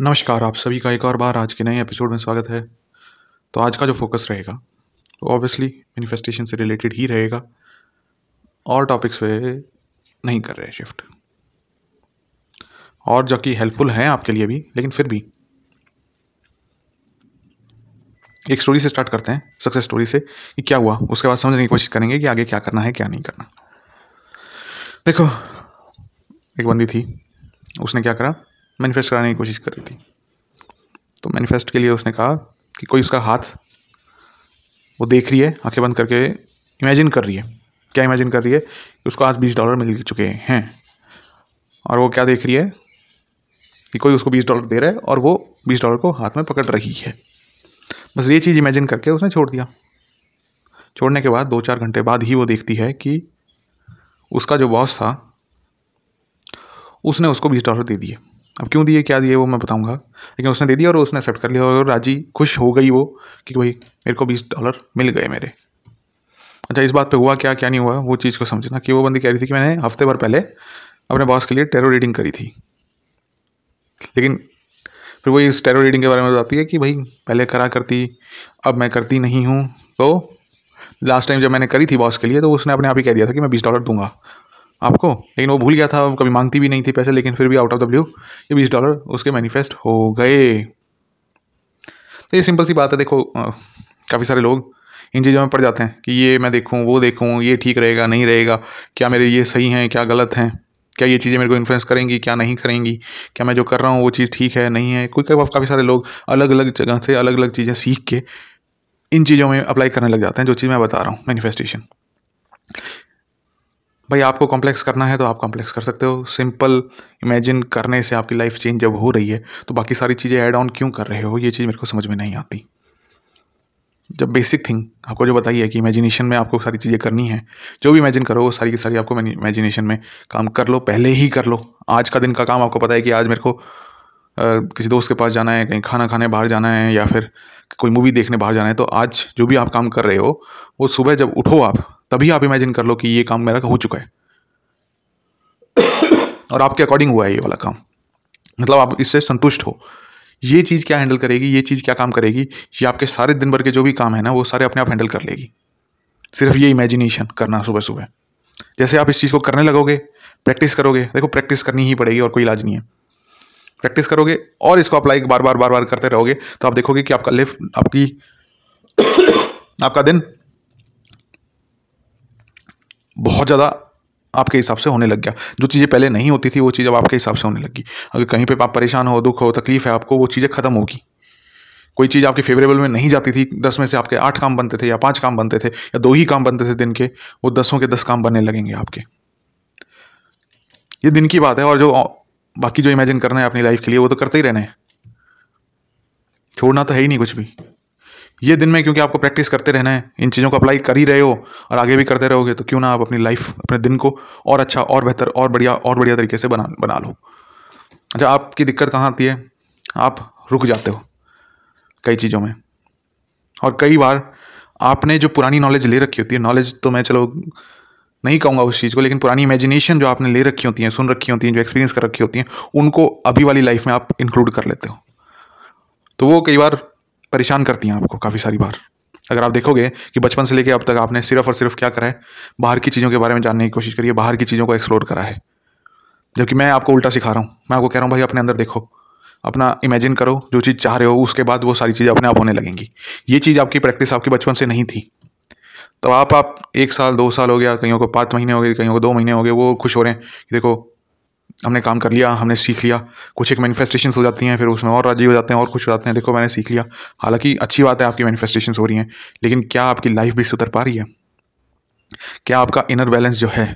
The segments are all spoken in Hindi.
नमस्कार, आप सभी का एक और बार आज के नए एपिसोड में स्वागत है। तो आज का जो फोकस रहेगा, वो ऑब्वियसली मैनिफेस्टेशन से रिलेटेड ही रहेगा। और टॉपिक्स पे नहीं कर रहे शिफ्ट और जो कि हेल्पफुल हैं आपके लिए भी, लेकिन फिर भी। एक स्टोरी से स्टार्ट करते हैं सक्सेस स्टोरी से, कि क्या हुआ? उसके बाद समझने की कोशिश करेंगे कि आगे क्या करना है, क्या नहीं करना। देखो, एक बंदी थी, उसने क्या करा? मैनिफेस्ट कराने की कोशिश कर रही थी। तो मैनिफेस्ट के लिए उसने कहा कि कोई उसका हाथ वो देख रही है, आँखें बंद करके इमेजिन कर रही है। क्या इमेजिन कर रही है? कि उसको आज बीस डॉलर मिल चुके हैं। और वो क्या देख रही है? कि कोई उसको बीस डॉलर दे रहा है और वो बीस डॉलर को हाथ में पकड़ रही है। बस ये चीज़ इमेजिन करके उसने छोड़ दिया। छोड़ने के बाद दो चार घंटे बाद ही वो देखती है कि उसका जो बॉस था, उसने उसको बीस डॉलर दे दिए। अब क्यों दिए, क्या दिए वो मैं बताऊँगा। लेकिन उसने दे दिया और उसने एक्सेप्ट कर लिया और राज़ी खुश हो गई वो कि भाई मेरे को बीस डॉलर मिल गए मेरे। अच्छा इस बात पे हुआ क्या क्या नहीं हुआ, वो चीज़ को समझना कि वो बंदी कह रही थी कि मैंने हफ़्ते भर पहले अपने बॉस के लिए टेरो रीडिंग करी थी। लेकिन फिर वो इस टेरो रीडिंग के बारे में बताती है कि भाई पहले करा करती, अब मैं करती नहीं हूँ। तो लास्ट टाइम जब मैंने करी थी बॉस के लिए तो उसने अपने आप ही कह दिया था कि मैं बीस डॉलर दूँगा। आपको। लेकिन वो भूल गया था कभी मांगती भी नहीं थी पैसे, लेकिन फिर भी आउट ऑफ़ द ब्लू ये बीस डॉलर उसके मैनिफेस्ट हो गए। तो ये सिंपल सी बात है, देखो काफ़ी सारे लोग इन चीज़ों में पड़ जाते हैं कि ये मैं देखूँ, वो देखूँ, ये ठीक रहेगा, नहीं रहेगा, क्या मेरे ये सही हैं, क्या गलत हैं, क्या ये चीज़ें मेरे को इन्फ्लुएंस करेंगी, क्या नहीं करेंगी, क्या मैं जो कर रहा हूँ वो चीज़ ठीक है, नहीं है। कोई काफ़ी सारे लोग अलग अलग जगह से अलग अलग चीज़ें सीख के इन चीज़ों में अप्लाई करने लग जाते हैं, जो चीज़ मैं बता रहा हूँ मैनिफेस्टेशन भाई आपको कॉम्प्लेक्स करना है तो आप कॉम्प्लेक्स कर सकते हो। सिंपल इमेजिन करने से आपकी लाइफ चेंज जब हो रही है तो बाकी सारी चीज़ें ऐड ऑन क्यों कर रहे हो? ये चीज़ मेरे को समझ में नहीं आती। जब बेसिक थिंग आपको जो बताई है कि इमेजिनेशन में आपको सारी चीज़ें करनी है जो भी इमेजिन करो वो सारी की सारी आपको इमेजिनेशन में काम कर लो पहले ही कर लो। आज का दिन का काम आपको पता है कि आज मेरे को आ, किसी दोस्त के पास जाना है कहीं खाना खाने बाहर जाना है या फिर कोई मूवी देखने बाहर जाना है तो आज जो भी आप काम कर रहे हो वो सुबह जब उठो आप तभी आप इमेजिन कर लो कि ये काम मेरा हो चुका है। और आपके अकॉर्डिंग हुआ है ये वाला काम। मतलब आप इससे संतुष्ट हो। ये चीज़ क्या हैंडल करेगी, ये चीज़ क्या काम करेगी, ये आपके सारे दिन भर के जो भी काम है ना, वो सारे अपने आप हैंडल कर लेगी। सिर्फ़ ये इमेजिनेशन करना सुबह सुबह जैसे आप इस चीज़ को करने लगोगे प्रैक्टिस करोगे, देखो प्रैक्टिस करनी ही पड़ेगी और कोई इलाज नहीं है। प्रैक्टिस करोगे और इसको अप्लाई बार बार बार बार करते रहोगे तो आप देखोगे कि आपका लिफ्ट आपकी, आपका दिन बहुत ज़्यादा आपके हिसाब से होने लग गया। जो चीज़ें पहले नहीं होती थी, वो चीज़ अब आपके हिसाब से होने लगी। अगर कहीं पे आप परेशान हो, दुख हो, तकलीफ़ है आपको, वो चीज़ें ख़त्म होगी। कोई चीज़ आपके फेवरेबल में नहीं जाती थी, दस में से आपके आठ काम बनते थे या पाँच काम बनते थे या दो ही काम बनते थे दिन के, वो दसों के दस काम बनने लगेंगे आपके। ये दिन की बात है और जो बाकी जो इमेजिन करना है अपनी लाइफ के लिए, वो तो करते ही रहना है। छोड़ना तो है ही नहीं कुछ भी। ये दिन में क्योंकि आपको प्रैक्टिस करते रहना है, इन चीज़ों को अप्लाई कर ही रहे हो और आगे भी करते रहोगे तो क्यों ना आप अपनी लाइफ अपने दिन को और अच्छा और बेहतर, और बढ़िया और बढ़िया तरीके से बना बना लो। अच्छा आपकी दिक्कत कहाँ आती है? आप रुक जाते हो कई चीज़ों में। और कई बार आपने जो पुरानी नॉलेज ले रखी होती है नॉलेज तो मैं चलो नहीं कहूँगा उस चीज़ को, लेकिन पुरानी इमेजिनेशन जो आपने ले रखी होती हैं, सुन रखी होती हैं, जो एक्सपीरियंस कर रखी होती हैं, उनको अभी वाली लाइफ में आप इंक्लूड कर लेते हो। तो वो कई बार परेशान करती हैं आपको काफ़ी सारी बार। अगर आप देखोगे कि बचपन से लेकर अब तक आपने सिर्फ़ और सिर्फ़ क्या करा है? बाहर की चीज़ों के बारे में जानने की कोशिश करी है बाहर की चीज़ों को एक्सप्लोर करा है। जबकि मैं आपको उल्टा सिखा रहा हूँ। मैं आपको कह रहा हूँ, भाई, अपने अंदर देखो, अपना इमेजिन करो, जो चीज़ चाह रहे हो, उसके बाद वो सारी चीज़ें अपने आप होने लगेंगी। ये चीज़ आपकी प्रैक्टिस आपकी बचपन से नहीं थी। तो आप आप एक साल, दो साल हो गया, कईयों को पाँच महीने हो गए, कईयों को दो महीने हो गए, वो खुश हो रहे हैं कि देखो हमने काम कर लिया, हमने सीख लिया। कुछ एक मैनिफेस्टेशन हो जाती हैं, फिर उसमें और राज़ी हो जाते हैं, और खुश हो जाते हैं। देखो, मैंने सीख लिया। हालाँकि अच्छी बात है, आपकी मैनिफेस्टेशन हो रही हैं, लेकिन क्या आपकी लाइफ भी सुधर पा रही है? क्या आपका इनर बैलेंस जो है,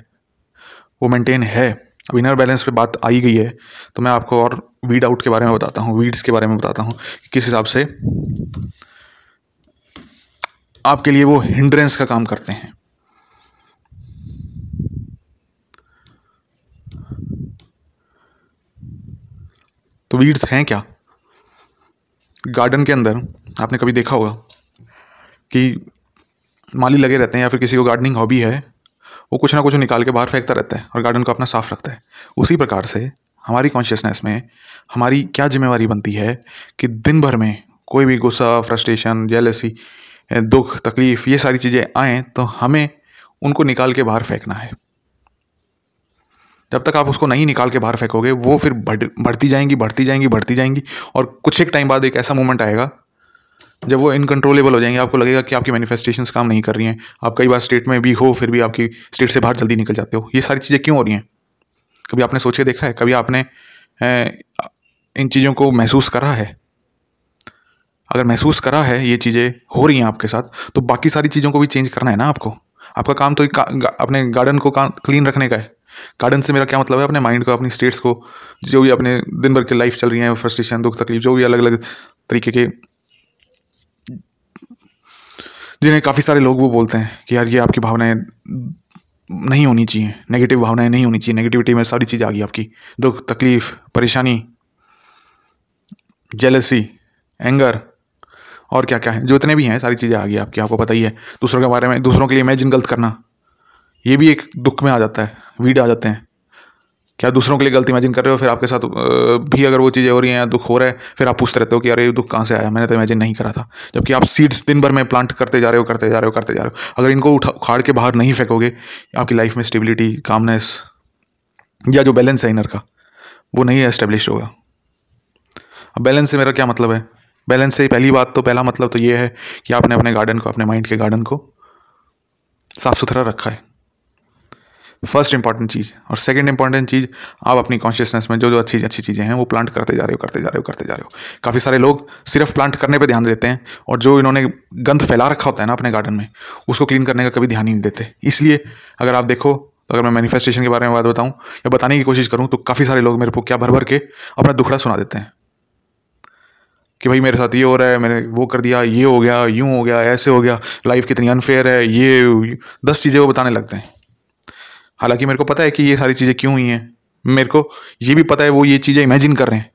वो मेंटेन है? अब इनर बैलेंस पे बात आई गई है तो मैं आपको और वीड आउट के बारे में बताता हूँ वीड्स के बारे में बताता हूँ किस हिसाब से आपके लिए वो हिंड्रेंस का काम करते हैं। तो वीड्स हैं क्या? गार्डन के अंदर, आपने कभी देखा होगा कि माली लगे रहते हैं या फिर किसी को गार्डनिंग हॉबी है, वो कुछ ना कुछ निकाल के बाहर फेंकता रहता है और गार्डन को अपना साफ़ रखता है। उसी प्रकार से हमारी कॉन्शियसनेस में हमारी क्या जिम्मेवारी बनती है कि दिन भर में कोई भी गुस्सा फ्रस्ट्रेशन जेलसी दुख, तकलीफ़, ये सारी चीज़ें आएँ तो हमें उनको निकाल के बाहर फेंकना है। जब तक आप उसको नहीं निकाल के बाहर फेंकोगे, वो फिर बढ़, बढ़ती जाएँगी बढ़ती जाएँगी बढ़ती जाएँगी और कुछ एक टाइम बाद एक ऐसा मोमेंट आएगा, जब वो इनकंट्रोलेबल हो जाएँगे, आपको लगेगा कि आपकी मैनिफेस्टेशन काम नहीं कर रही हैं। आप कई बार स्टेट में भी हो, फिर भी आपकी स्टेट से बाहर जल्दी निकल जाते हो। ये सारी चीज़ें क्यों हो रही हैं? कभी आपने सोचे देखा है? कभी आपने इन चीज़ों को महसूस करा है? अगर महसूस करा है, ये चीज़ें हो रही हैं आपके साथ तो बाकी सारी चीज़ों को भी चेंज करना है ना आपको? आपका काम तो अपने गार्डन को क्लीन रखने का है। गार्डन से मेरा क्या मतलब है? अपने माइंड को, अपनी स्टेट्स को, जो भी अपने दिन भर की लाइफ चल रही है फ्रस्ट्रेशन दुख, तकलीफ़, जो भी अलग अलग तरीके के, जिन्हें काफ़ी सारे लोग वो बोलते हैं कि यार ये आपकी भावनाएँ नहीं होनी चाहिए। नेगेटिव भावनाएँ नहीं होनी चाहिए। नेगेटिविटी में सारी चीज़ आ गई आपकी। दुख, तकलीफ़, परेशानी जेलसी एंगर और क्या क्या है? जो इतने भी हैं, सारी चीज़ें आ गई आपकी। आपको पता ही है। दूसरों के बारे में, दूसरों के लिए इमेजिन गलत करना। ये भी एक दुख में आ जाता है, वीड आ जाते हैं। क्या दूसरों के लिए गलत इमेजिन कर रहे हो? फिर आपके साथ भी अगर वो चीज़ें हो रही हैं, दुख हो रहा है, फिर आप पूछते रहते हो कि, अरे, ये दुख कहाँ से आया? मैंने तो इमेजिन नहीं करा था। जबकि आप सीड्स दिन भर में प्लांट करते जा रहे हो, करते जा रहे हो, करते जा रहे हो। अगर इनको उठा, उखाड़ के बाहर नहीं फेंकोगे, आपकी लाइफ में स्टेबिलिटी कामनेस या जो बैलेंस है इनर का, वो नहीं एस्टेब्लिश होगा। अब बैलेंस से मेरा क्या मतलब है? बैलेंस से पहली बात तो पहला मतलब तो ये है कि आपने अपने गार्डन को, अपने माइंड के गार्डन को साफ़ सुथरा रखा है। फ़र्स्ट इंपॉर्टेंट चीज़ और सेकंड इंपॉर्टेंट चीज़, आप अपनी कॉन्शियसनेस में जो जो अच्छी अच्छी चीज़ें हैं, वो प्लांट करते जा रहे हो, करते जा रहे हो, करते जा रहे हो। काफ़ी सारे लोग सिर्फ़ प्लांट करने पे ध्यान देते हैं और जो इन्होंने गंद फैला रखा होता है ना अपने गार्डन में, उसको क्लीन करने का कभी ध्यान ही नहीं देते। इसलिए अगर आप देखो, अगर मैं मैनिफेस्टेशन के बारे में बात बताऊँ या बताने की कोशिश करूँ तो काफ़ी सारे लोग मेरे को क्या भर भर के अपना दुखड़ा सुना देते हैं। कि भाई मेरे साथ ये हो रहा है, मैंने वो कर दिया, ये हो गया, यूँ हो गया, ऐसे हो गया लाइफ कितनी अनफेयर है, ये, दस चीज़ें वो बताने लगते हैं। हालाँकि मेरे को पता है कि ये सारी चीज़ें क्यों हुई हैं। मेरे को ये भी पता है, वो ये चीज़ें इमेजिन कर रहे हैं।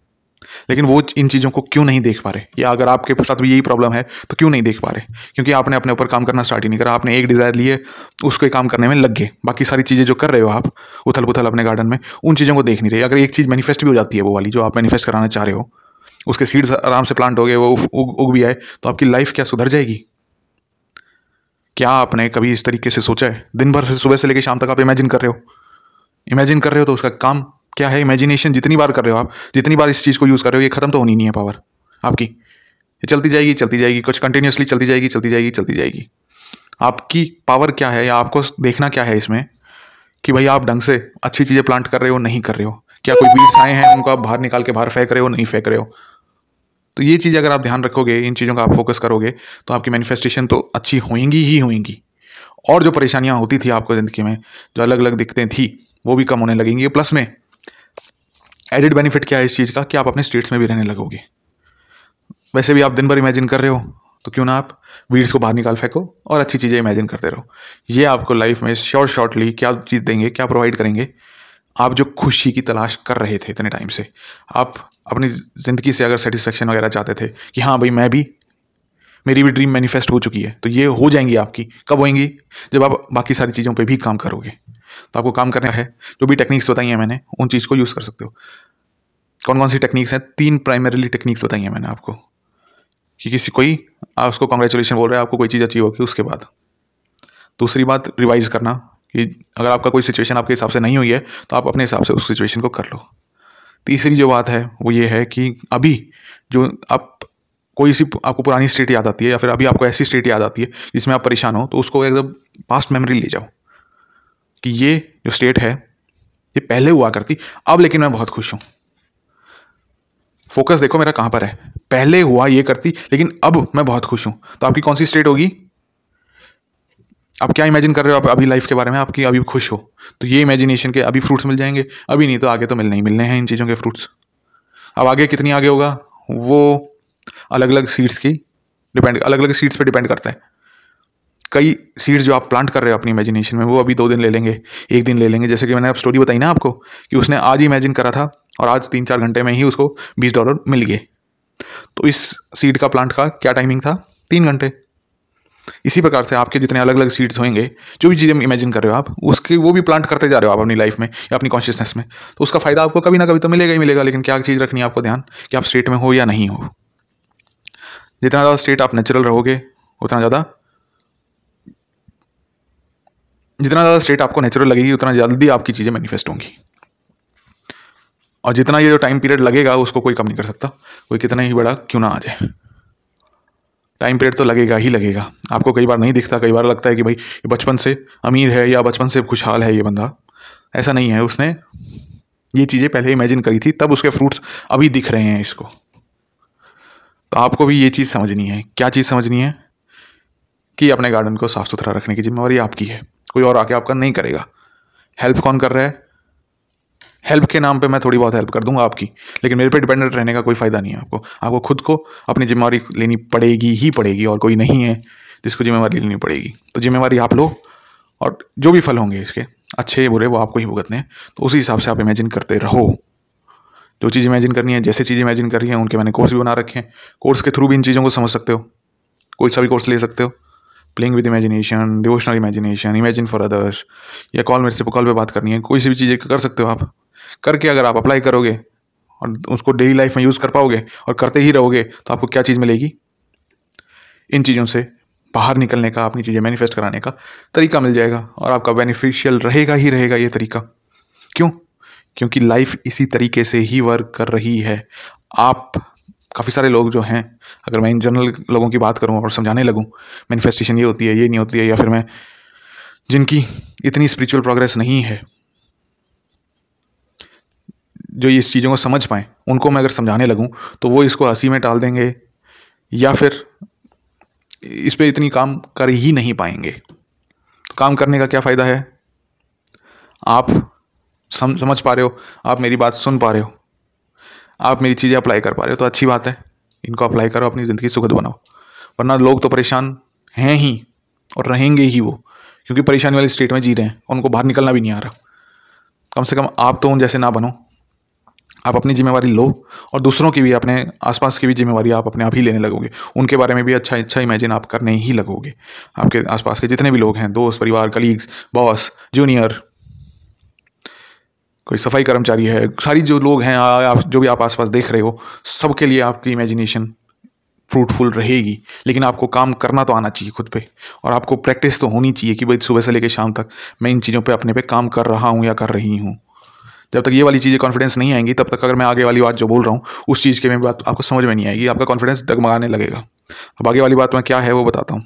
लेकिन वो इन चीज़ों को क्यों नहीं देख पा रहे? या अगर आपके साथ भी यही प्रॉब्लम है तो क्यों नहीं देख पा रहे? क्योंकि आपने अपने ऊपर काम करना स्टार्ट ही नहीं करा। आपने एक डिज़ायर लिए उसको काम करने में लग गए। बाकी सारी चीज़ें जो कर रहे हो आप उथल पुथल अपने गार्डन में, उन चीज़ों को देख नहीं रहे। अगर एक चीज़ मैनिफेस्ट भी हो जाती है, वो वाली जो आप मैनिफेस्ट कराना चाह रहे हो, उसके सीड्स आराम से प्लांट हो गए, वो उग भी आए तो आपकी लाइफ क्या सुधर जाएगी? क्या आपने कभी इस तरीके से सोचा है? दिन भर से सुबह से लेकर शाम तक आप इमेजिन कर रहे हो। इमेजिन कर रहे हो तो उसका काम क्या है? इमेजिनेशन जितनी बार कर रहे हो आप, जितनी बार इस चीज़ को यूज़ कर रहे हो, ये खत्म तो होनी नहीं है पावर आपकी। ये चलती जाएगी चलती जाएगी, कुछ कंटिन्यूसली चलती जाएगी चलती जाएगी चलती जाएगी। आपकी पावर क्या है? या आपको देखना क्या है इसमें? कि भाई आप ढंग से अच्छी चीज़ें प्लांट कर रहे हो, नहीं कर रहे हो। क्या कोई बीट्स आए हैं, उनको आप बाहर निकाल के बाहर फेंक रहे हो, नहीं फेंक रहे हो? तो ये चीज़ अगर आप ध्यान रखोगे, इन चीज़ों का आप फोकस करोगे तो आपकी मैनिफेस्टेशन तो अच्छी होंगी ही होंगी और जो परेशानियाँ होती थी आपको ज़िंदगी में, जो अलग अलग दिक्कतें थी, वो भी कम होने लगेंगी। प्लस में एडिड बेनिफिट क्या है इस चीज़ का? कि आप अपने स्टेट्स में भी रहने लगोगे। वैसे भी आप दिन भर इमेजिन कर रहे हो तो क्यों ना आप वीड्स को बाहर निकाल फेंको और अच्छी चीज़ें इमेजिन करते रहो। ये आपको लाइफ में शॉर्ट शॉर्टली क्या चीज़ देंगे, क्या प्रोवाइड करेंगे आप जो खुशी की तलाश कर रहे थे इतने टाइम से, आप अपनी ज़िंदगी से अगर सेटिस्फेक्शन वगैरह चाहते थे कि हाँ भाई मैं भी, मेरी भी ड्रीम मैनिफेस्ट हो चुकी है तो ये हो जाएँगी आपकी। कब होएँगी जब आप बाकी सारी चीज़ों पे भी काम करोगे। तो आपको काम करना है, जो भी टेक्निक्स बताई हैं मैंने, उन चीज़ को यूज़ कर सकते हो। कौन कौन सी टेक्निक्स हैं? तीन प्राइमरीली टेक्निक्स बताई हैं मैंने आपको। कि किसी कोई, आप उसको कॉन्ग्रेचुलेशन बोल रहे हैं, आपको कोई चीज़ अच्छी होगी, उसके बाद। दूसरी बात रिवाइज करना। कि अगर आपका कोई सिचुएशन आपके हिसाब से नहीं हुई है तो आप अपने हिसाब से उस सिचुएशन को कर लो। तीसरी जो बात है, वो ये है कि अभी जो आप, कोई सी आपको पुरानी स्टेट याद आती है या फिर अभी आपको ऐसी स्टेट याद आती है, जिसमें आप परेशान हो तो उसको एकदम पास्ट मेमोरी ले जाओ। कि ये जो स्टेट है, ये पहले हुआ करती, अब लेकिन मैं बहुत खुश हूँ। फोकस देखो मेरा कहाँ पर है। पहले हुआ ये करती, लेकिन अब मैं बहुत खुश हूँ। तो आपकी कौन सी स्टेट होगी? आप क्या इमेजिन कर रहे हो? आप अभी लाइफ के बारे में, आपकी अभी खुश हो। तो ये इमेजिनेशन के अभी फ्रूट्स मिल जाएँगे। अभी नहीं तो आगे तो मिलने ही मिलने हैं इन चीज़ों के फ्रूट्स अब आगे कितनी आगे होगा? वो अलग अलग सीड्स की डिपेंड अलग अलग सीड्स पे डिपेंड करता है। कई सीड्स जो आप प्लांट कर रहे हो अपनी इमेजिनेशन में, वो अभी दो दिन ले लेंगे, एक दिन ले लेंगे। जैसे कि मैंने आप स्टोरी बताई ना आपको कि उसने आज ही इमेजिन करा था और आज तीन चार घंटे में ही उसको बीस डॉलर मिल गए। तो इस सीड का प्लांट का क्या टाइमिंग था? तीन घंटे। इसी प्रकार से आपके जितने अलग अलग सीड्स होंगे, जो भी चीज़ें इमेजिन कर रहे हो आप, उसके वो भी प्लांट करते जा रहे हो आप अपनी लाइफ में या अपनी कॉन्शियसनेस में। तो उसका फ़ायदा आपको कभी ना कभी तो मिलेगा ही मिलेगा, लेकिन क्या चीज़ रखनी है आपको ध्यान? कि आप स्टेट में हो या नहीं हो। जितना ज़्यादा स्टेट आप नेचुरल रहोगे, उतना ज़्यादा जितना ज़्यादा स्टेट आपको नेचुरल लगेगी, उतना जल्दी आपकी चीज़ें मैनिफेस्ट होंगी। और जितना ये जो टाइम पीरियड लगेगा, उसको कोई कम नहीं कर सकता। कोई कितना ही बड़ा क्यों ना आ जाए। टाइम पीरियड तो लगेगा ही लगेगा। आपको कई बार नहीं दिखता, कई बार लगता है कि भाई बचपन से अमीर है या बचपन से खुशहाल है ये बंदा। ऐसा नहीं है, उसने ये चीज़ें पहले इमेजिन करी थी, तब उसके फ्रूट्स अभी दिख रहे हैं इसको। तो आपको भी ये चीज़ समझनी है। क्या चीज़ समझनी है? कि अपने गार्डन को साफ़ सुथरा रखने की जिम्मेवारी आपकी है। कोई और आके आपका नहीं करेगा। हेल्प कौन कर रहा है? हेल्प के नाम पे मैं थोड़ी बहुत हेल्प कर दूँगा आपकी, लेकिन मेरे पे डिपेंडेंट रहने का कोई फ़ायदा नहीं है आपको। आपको खुद को अपनी जिम्मेवारी लेनी पड़ेगी ही पड़ेगी और कोई नहीं है जिसको जिम्मेवारी लेनी पड़ेगी। तो जिम्मेवारी आप लो और जो भी फल होंगे इसके, अच्छे बुरे वो आपको ही भुगतने हैं। तो उसी हिसाब से आप इमेजिन करते रहो। जो चीज़ इमेजिन करनी है, जैसे चीज़ इमेजिन कर रही है, उनके मैंने कोर्स भी बना रखे हैं। कोर्स के थ्रू भी इन चीज़ों को समझ सकते हो। कोई सा भी कोर्स ले सकते हो। Playing with imagination devotional imagination imagine for others या कॉल मेरे से कॉल पे बात करनी है। कोई सी भी चीज़ें कर सकते हो आप। करके अगर आप अप्लाई करोगे और उसको डेली लाइफ में यूज़ कर पाओगे और करते ही रहोगे तो आपको क्या चीज़ मिलेगी? इन चीज़ों से बाहर निकलने का, अपनी चीज़ें मैनिफेस्ट कराने का तरीका मिल जाएगा और आपका बेनिफिशियल रहेगा ही रहेगा ये तरीका। क्यों? क्योंकि लाइफ इसी तरीके से ही वर्क कर रही है। आप, काफ़ी सारे लोग जो हैं, अगर मैं इन जनरल लोगों की बात करूँ और समझाने लगूं मैनिफेस्टेशन ये होती है, ये नहीं होती है, या फिर मैं जिनकी इतनी स्पिरिचुअल प्रोग्रेस नहीं है जो इस चीज़ों को समझ पाएँ, उनको मैं अगर समझाने लगूँ तो वो इसको हँसी में टाल देंगे, या फिर इस पर इतनी काम कर ही नहीं पाएँगे। तो काम करने का क्या फ़ायदा है? आप सम, समझ पा रहे हो, आप मेरी बात सुन पा रहे हो, आप मेरी चीज़ें अप्लाई कर पा रहे हो तो अच्छी बात है। इनको अप्लाई करो, अपनी ज़िंदगी सुखद बनाओ। वरना लोग तो परेशान हैं ही, और रहेंगे ही वो, क्योंकि परेशानी वाली स्टेट में जी रहे हैं, उनको बाहर निकलना भी नहीं आ रहा। कम से कम आप तो उन जैसे ना बनो। आप अपनी जिम्मेवारी लो और दूसरों की भी, अपने आसपास की भी जिम्मेवारी आप अपने आप ही लेने लगोगे। उनके बारे में भी अच्छा अच्छा इमेजिन आप करने ही लगोगे। आपके आसपास के जितने भी लोग हैं, दोस्त, परिवार कलीग्स बॉस जूनियर कोई सफ़ाई कर्मचारी है, सारी जो लोग हैं आप, जो भी आप आसपास देख रहे हो, सबके लिए आपकी इमेजिनेशन फ्रूटफुल रहेगी। लेकिन आपको काम करना तो आना चाहिए खुद पे। और आपको प्रैक्टिस तो होनी चाहिए कि भाई सुबह से लेकर शाम तक मैं इन चीज़ों पे अपने पे काम कर रहा हूँ या कर रही हूँ। जब तक ये वाली चीज़ें कॉन्फिडेंस नहीं आएँगी, तब तक अगर मैं आगे वाली बात जो बोल रहा हूँ, उस चीज़ के में बात आपको समझ में नहीं आएगी, आपका कॉन्फिडेंस डगमगाने लगेगा। अब आगे वाली बात में क्या है, वो बताता हूँ।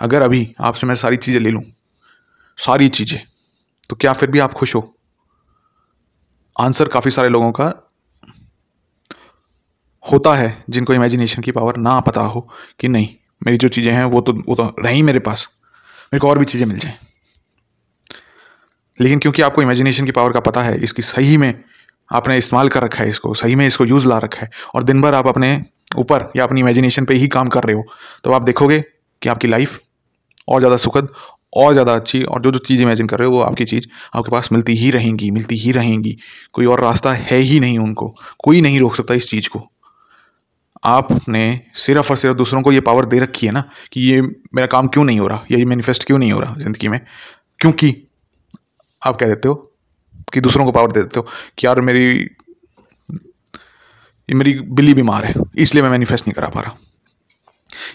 अगर अभी आपसे मैं सारी चीज़ें ले लूँ, सारी चीज़ें तो क्या फिर भी आप खुश हो? आंसर काफ़ी सारे लोगों का होता है, जिनको इमेजिनेशन की पावर ना पता हो कि नहीं, मेरी जो चीज़ें हैं, वो तो वो तो रही मेरे पास, मेरे को और भी चीज़ें मिल जाएँ। लेकिन क्योंकि आपको इमेजिनेशन की पावर का पता है, इसकी सही में आपने इस्तेमाल कर रखा है इसको, सही में इसको यूज़ ला रखा है, और दिन भर आप अपने ऊपर या अपनी इमेजिनेशन पे ही काम कर रहे हो तो आप देखोगे कि आपकी लाइफ और ज़्यादा सुखद, और ज़्यादा अच्छी, और जो जो चीज़ इमेजिन कर रहे हो, वो आपकी चीज़ आपके पास मिलती ही रहेंगी, मिलती ही रहेंगी। कोई और रास्ता है ही नहीं उनको, कोई नहीं रोक सकता इस चीज़ को। आपने सिर्फ़ और सिर्फ़ दूसरों को ये पावर दे रखी है ना, कि ये मेरा काम क्यों नहीं हो रहा, या मैनिफेस्ट क्यों नहीं हो रहा ज़िंदगी में? क्योंकि आप कह देते हो कि दूसरों को पावर दे देते हो कि यार मेरी, ये मेरी बिल्ली बीमार है, इसलिए मैं मैनिफेस्ट नहीं करा पा रहा।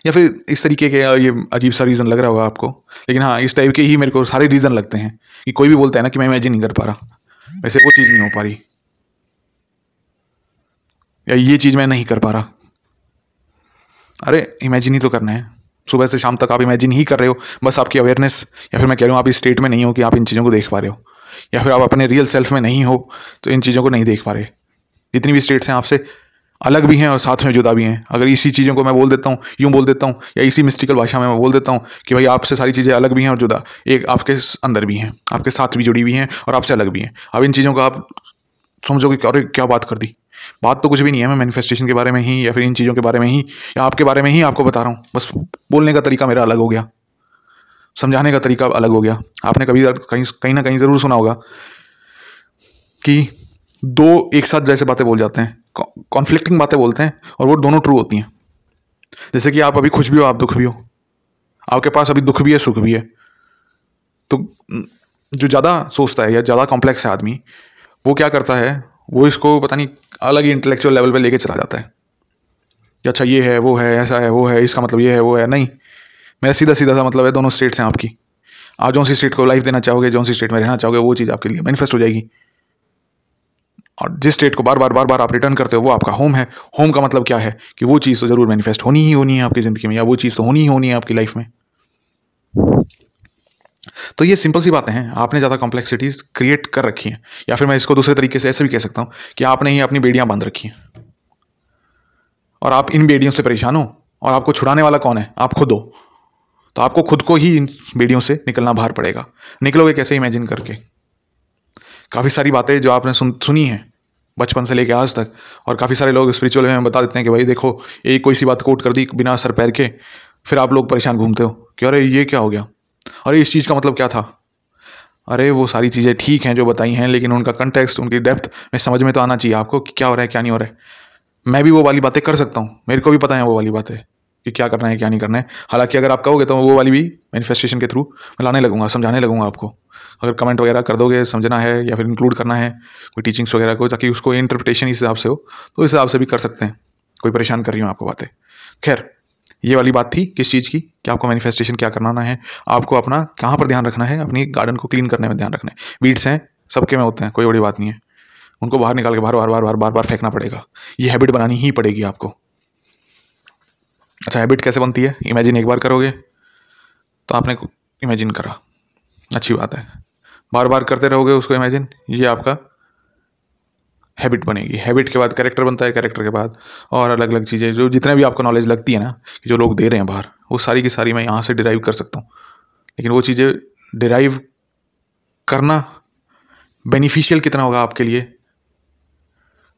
या फिर इस तरीके के, ये अजीब सा रीज़न लग रहा होगा आपको, लेकिन हाँ इस टाइप के ही मेरे को सारे रीज़न लगते हैं कि कोई भी बोलता है ना कि मैं इमेजिन नहीं कर पा रहा, वैसे वो चीज़ नहीं हो पा रही। या ये चीज़ मैं नहीं कर पा रहा। अरे इमेजिन ही तो करना है। सुबह से शाम तक आप इमेजिन ही कर रहे हो, बस आपकी अवेयरनेस या फिर मैं कह रहा हूँ आप इस स्टेट में नहीं हो कि आप इन चीज़ों को देख पा रहे हो, या फिर आप अपने रियल सेल्फ में नहीं हो तो इन चीज़ों को नहीं देख पा रहे। जितनी भी स्टेट्स हैं आपसे, अलग भी हैं और साथ में जुदा भी हैं। अगर इसी चीज़ों को मैं बोल देता हूँ, यूँ बोल देता हूँ, या इसी मिस्टिकल भाषा में मैं बोल देता हूँ कि भाई आपसे सारी चीज़ें अलग भी हैं और जुदा, एक आपके अंदर भी हैं, आपके साथ भी जुड़ी हुई हैं और आपसे अलग भी हैं। अब इन चीज़ों को आप समझोगे क्या क्या बात कर दी। बात तो कुछ भी नहीं है, मैं मैनिफेस्टेशन के बारे में ही या फिर इन चीज़ों के बारे में ही या आपके बारे में ही आपको बता रहा हूँ। बस बोलने का तरीका मेरा अलग हो गया। समझाने का तरीका अलग हो गया। आपने कभी कहीं कहीं ना कहीं ज़रूर सुना होगा कि दो एक साथ जैसे बातें बोल जाते हैं कॉन्फ्लिक्टिंग बातें बोलते हैं और वो दोनों ट्रू होती हैं। जैसे कि आप अभी खुश भी हो, आप दुख भी हो। आपके पास अभी दुख भी है, सुख भी है। तो जो ज़्यादा सोचता है या ज़्यादा कॉम्प्लेक्स है आदमी, वो क्या करता है? वो इसको पता नहीं अलग ही इंटेलेक्चुअल लेवल पे लेके चला जाता है। कि अच्छा ये है, वो है, ऐसा है, वो है, इसका मतलब ये है, वो है। नहीं, मेरा सीधा सीधा सा मतलब है, दोनों स्टेट्स हैं आपकी। आप जो सी स्टेट को लाइफ देना चाहोगे, जो सी स्टेट में रहना चाहोगे, वो चीज़ आपके लिए मैनिफेस्ट हो जाएगी। और जिस स्टेट को बार बार बार बार आप रिटर्न करते हो, वो आपका होम है। होम का मतलब क्या है? कि वो चीज़ तो ज़रूर मैनिफेस्ट होनी ही होनी है आपकी ज़िंदगी में, या वो चीज़ तो होनी ही होनी है आपकी लाइफ में। तो ये सिंपल सी बातें हैं। आपने ज़्यादा कॉम्प्लेक्सिटीज़ क्रिएट कर रखी हैं। या फिर मैं इसको दूसरे तरीके से ऐसे भी कह सकता हूँ कि आपने ही अपनी बेड़ियाँ बाँध रखी हैं। और आप इन बेड़ियों से परेशान हो और आपको छुड़ाने वाला कौन है? आप खुद हो। तो आपको खुद को ही इन बेड़ियों से निकलना बाहर पड़ेगा। निकलोगे कैसे इमेजिन करके? काफ़ी सारी बातें जो आपने सुन, सुनी हैं बचपन से लेके आज तक। और काफ़ी सारे लोग स्पिरिचुअल में बता देते हैं कि भाई देखो, एक कोई सी बात कोट कर दी बिना सर पैर के, फिर आप लोग परेशान घूमते हो कि अरे ये क्या हो गया? अरे, इस चीज़ का मतलब क्या था? अरे, वो सारी चीज़ें ठीक हैं जो बताई हैं, लेकिन उनका कंटेक्स्ट उनकी डेप्थ में समझ में तो आना चाहिए आपको कि क्या हो रहा है, क्या नहीं हो रहा है। मैं भी वो वाली बातें कर सकता हूँ। मेरे को भी पता है वो वाली बातें कि क्या करना है, क्या नहीं करना है। हालाँकि अगर आप कहोगे तो वो वाली भी मैनिफेस्टेशन के थ्रू मैं लाने लगूँगा, समझाने लगूँगा आपको। अगर कमेंट वगैरह कर दोगे, समझना है या फिर इंक्लूड करना है, कोई टीचिंग्स वगैरह को, ताकि उसको इंटरप्रिटेशन इस हिसाब से हो तो इस हिसाब से भी कर सकते हैं। कोई परेशान कर रही हूँ आपको बातें। खैर ये वाली बात थी किस चीज़ की? कि आपको मैनिफेस्टेशन क्या करना है? आपको अपना कहाँ पर ध्यान रखना है? अपनी गार्डन को क्लीन करने में ध्यान रखना है। बीट्स हैं, सबके में होते हैं, कोई बड़ी बात नहीं है। उनको बाहर निकाल के बार बार बार बार बार बार फेंकना पड़ेगा। ये हैबिट बनानी ही पड़ेगी आपको। अच्छा हैबिट कैसे बनती है? इमेजिन एक बार करोगे तो आपने इमेजिन करा। अच्छी बात है। बार बार करते रहोगे उसको इमेजिन ये आपका हैबिट बनेगी। हैबिट के बाद कैरेक्टर बनता है कैरेक्टर के बाद और अलग अलग चीज़ें, जो जितने भी आपको नॉलेज लगती है ना जो लोग दे रहे हैं बाहर, वो सारी की सारी मैं यहाँ से डिराइव कर सकता हूँ। लेकिन वो चीज़ें डिराइव करना बेनिफिशियल कितना होगा आपके लिए,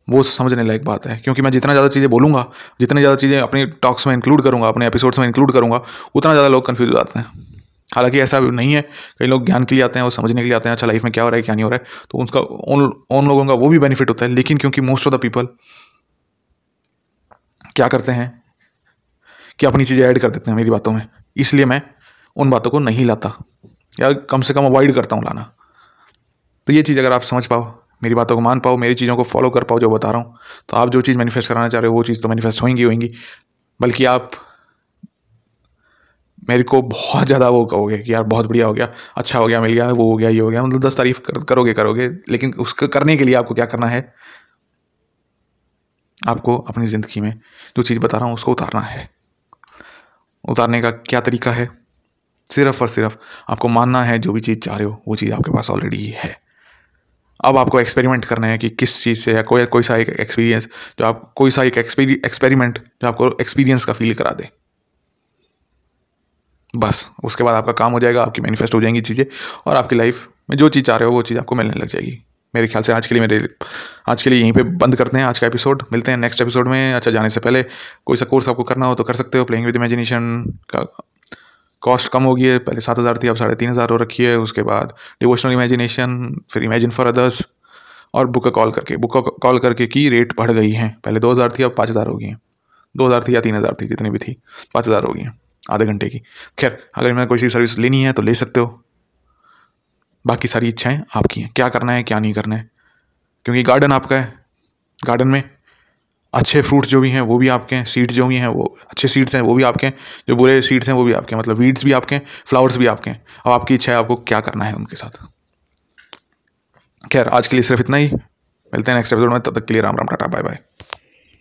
वो समझने लायक बात है। क्योंकि मैं जितना ज़्यादा चीज़ें बोलूँगा, जितनी ज़्यादा चीज़ें अपनी टॉक्स में इंक्लूड करूँगा, अपने एपिसोड्स में इंक्लूड करूँगा, उतना ज़्यादा लोग कन्फ्यूज़ हो जाते हैं। हालाँकि ऐसा नहीं है, कई लोग ज्ञान के लिए आते हैं और समझने के लिए आते हैं अच्छा लाइफ में क्या हो रहा है, क्या नहीं हो रहा है तो उसका, उन उन लोगों का वो भी बेनिफिट होता है, लेकिन क्योंकि मोस्ट ऑफ़ द पीपल क्या करते हैं, कि अपनी चीज़ें ऐड कर देते हैं मेरी बातों में, इसलिए मैं उन बातों को नहीं लाता, या कम से कम अवॉइड करता हूँ लाना। तो ये चीज़ अगर आप समझ पाओ, मेरी बातों को मान पाओ, मेरी चीज़ों को फॉलो कर पाओ जो बता रहा हूँ तो आप जो चीज़ मैनिफेस्ट कराना चाह रहे हो, वो चीज़ तो मैनिफेस्ट होंगी होंगी, बल्कि आप मेरे को बहुत ज़्यादा वो कहोगे कि यार बहुत बढ़िया हो गया अच्छा हो गया मिल गया वो हो गया ये हो गया मतलब दस तारीफ़ कर, करोगे करोगे लेकिन उसको करने के लिए आपको क्या करना है? आपको अपनी ज़िंदगी में जो चीज़ बता रहा हूँ उसको उतारना है। उतारने का क्या तरीका है? सिर्फ़ और सिर्फ़ आपको मानना है जो भी चीज़ चाह रहे हो वो चीज़ आपके पास ऑलरेडी है। अब आपको एक्सपेरिमेंट करना है कि किस चीज़ से या कोई कोई सा एक एक्सपीरियंस जो आप कोई सा एक एक्सपेरिमेंट जो आपको एक्सपीरियंस का फील करा दे। बस, उसके बाद आपका काम हो जाएगा, आपकी मैनिफेस्ट हो जाएँगी चीज़ें और आपकी लाइफ में जो चीज़ चाह रहे हो, वो चीज़ आपको मिलने लग जाएगी। मेरे ख्याल से आज के लिए मेरे, आज के लिए यहीं पे बंद करते हैं आज का एपिसोड मिलते हैं नेक्स्ट एपिसोड में। अच्छा जाने से पहले कोई सा कोर्स आपको करना हो तो कर सकते हो। प्लेइंग विद इमेजिनेशन का कॉस्ट कम होगी है। पहले सात हज़ार थी, अब साढ़े तीन हज़ार हो रखी है। उसके बाद डिवोशनल इमेजिनेशन फिर इमेजिन फॉर अदर्स और बुक का कॉल करके। बुक का कॉल करके की रेट बढ़ गई है। पहले दो हज़ार थी, अब पाँच हज़ार हो गई हैं। दो हज़ार थी या तीन हज़ार थी, जितनी भी थी, पाँच हज़ार हो गई हैं। आधे घंटे की। खैर, अगर इनमें कोई सी सर्विस लेनी है तो ले सकते हो। बाकी सारी इच्छाएँ आपकी हैं। क्या करना है, क्या नहीं करना है? क्योंकि गार्डन आपका है। गार्डन में अच्छे फ्रूट्स जो भी हैं, वो भी आपके हैं। सीड्स जो भी हैं, वो अच्छे सीड्स हैं, वो भी आपके हैं। जो बुरे सीड्स हैं, वो भी आपके हैं। मतलब वीड्स भी आपके हैं फ्लावर्स भी आपके हैं। अब आपकी इच्छा है आपको क्या करना है उनके साथ। खैर, आज के लिए सिर्फ़ इतना ही। मिलते हैं नेक्स्ट एपिसोड में। तब तक के लिए Ram Ram, tata bye bye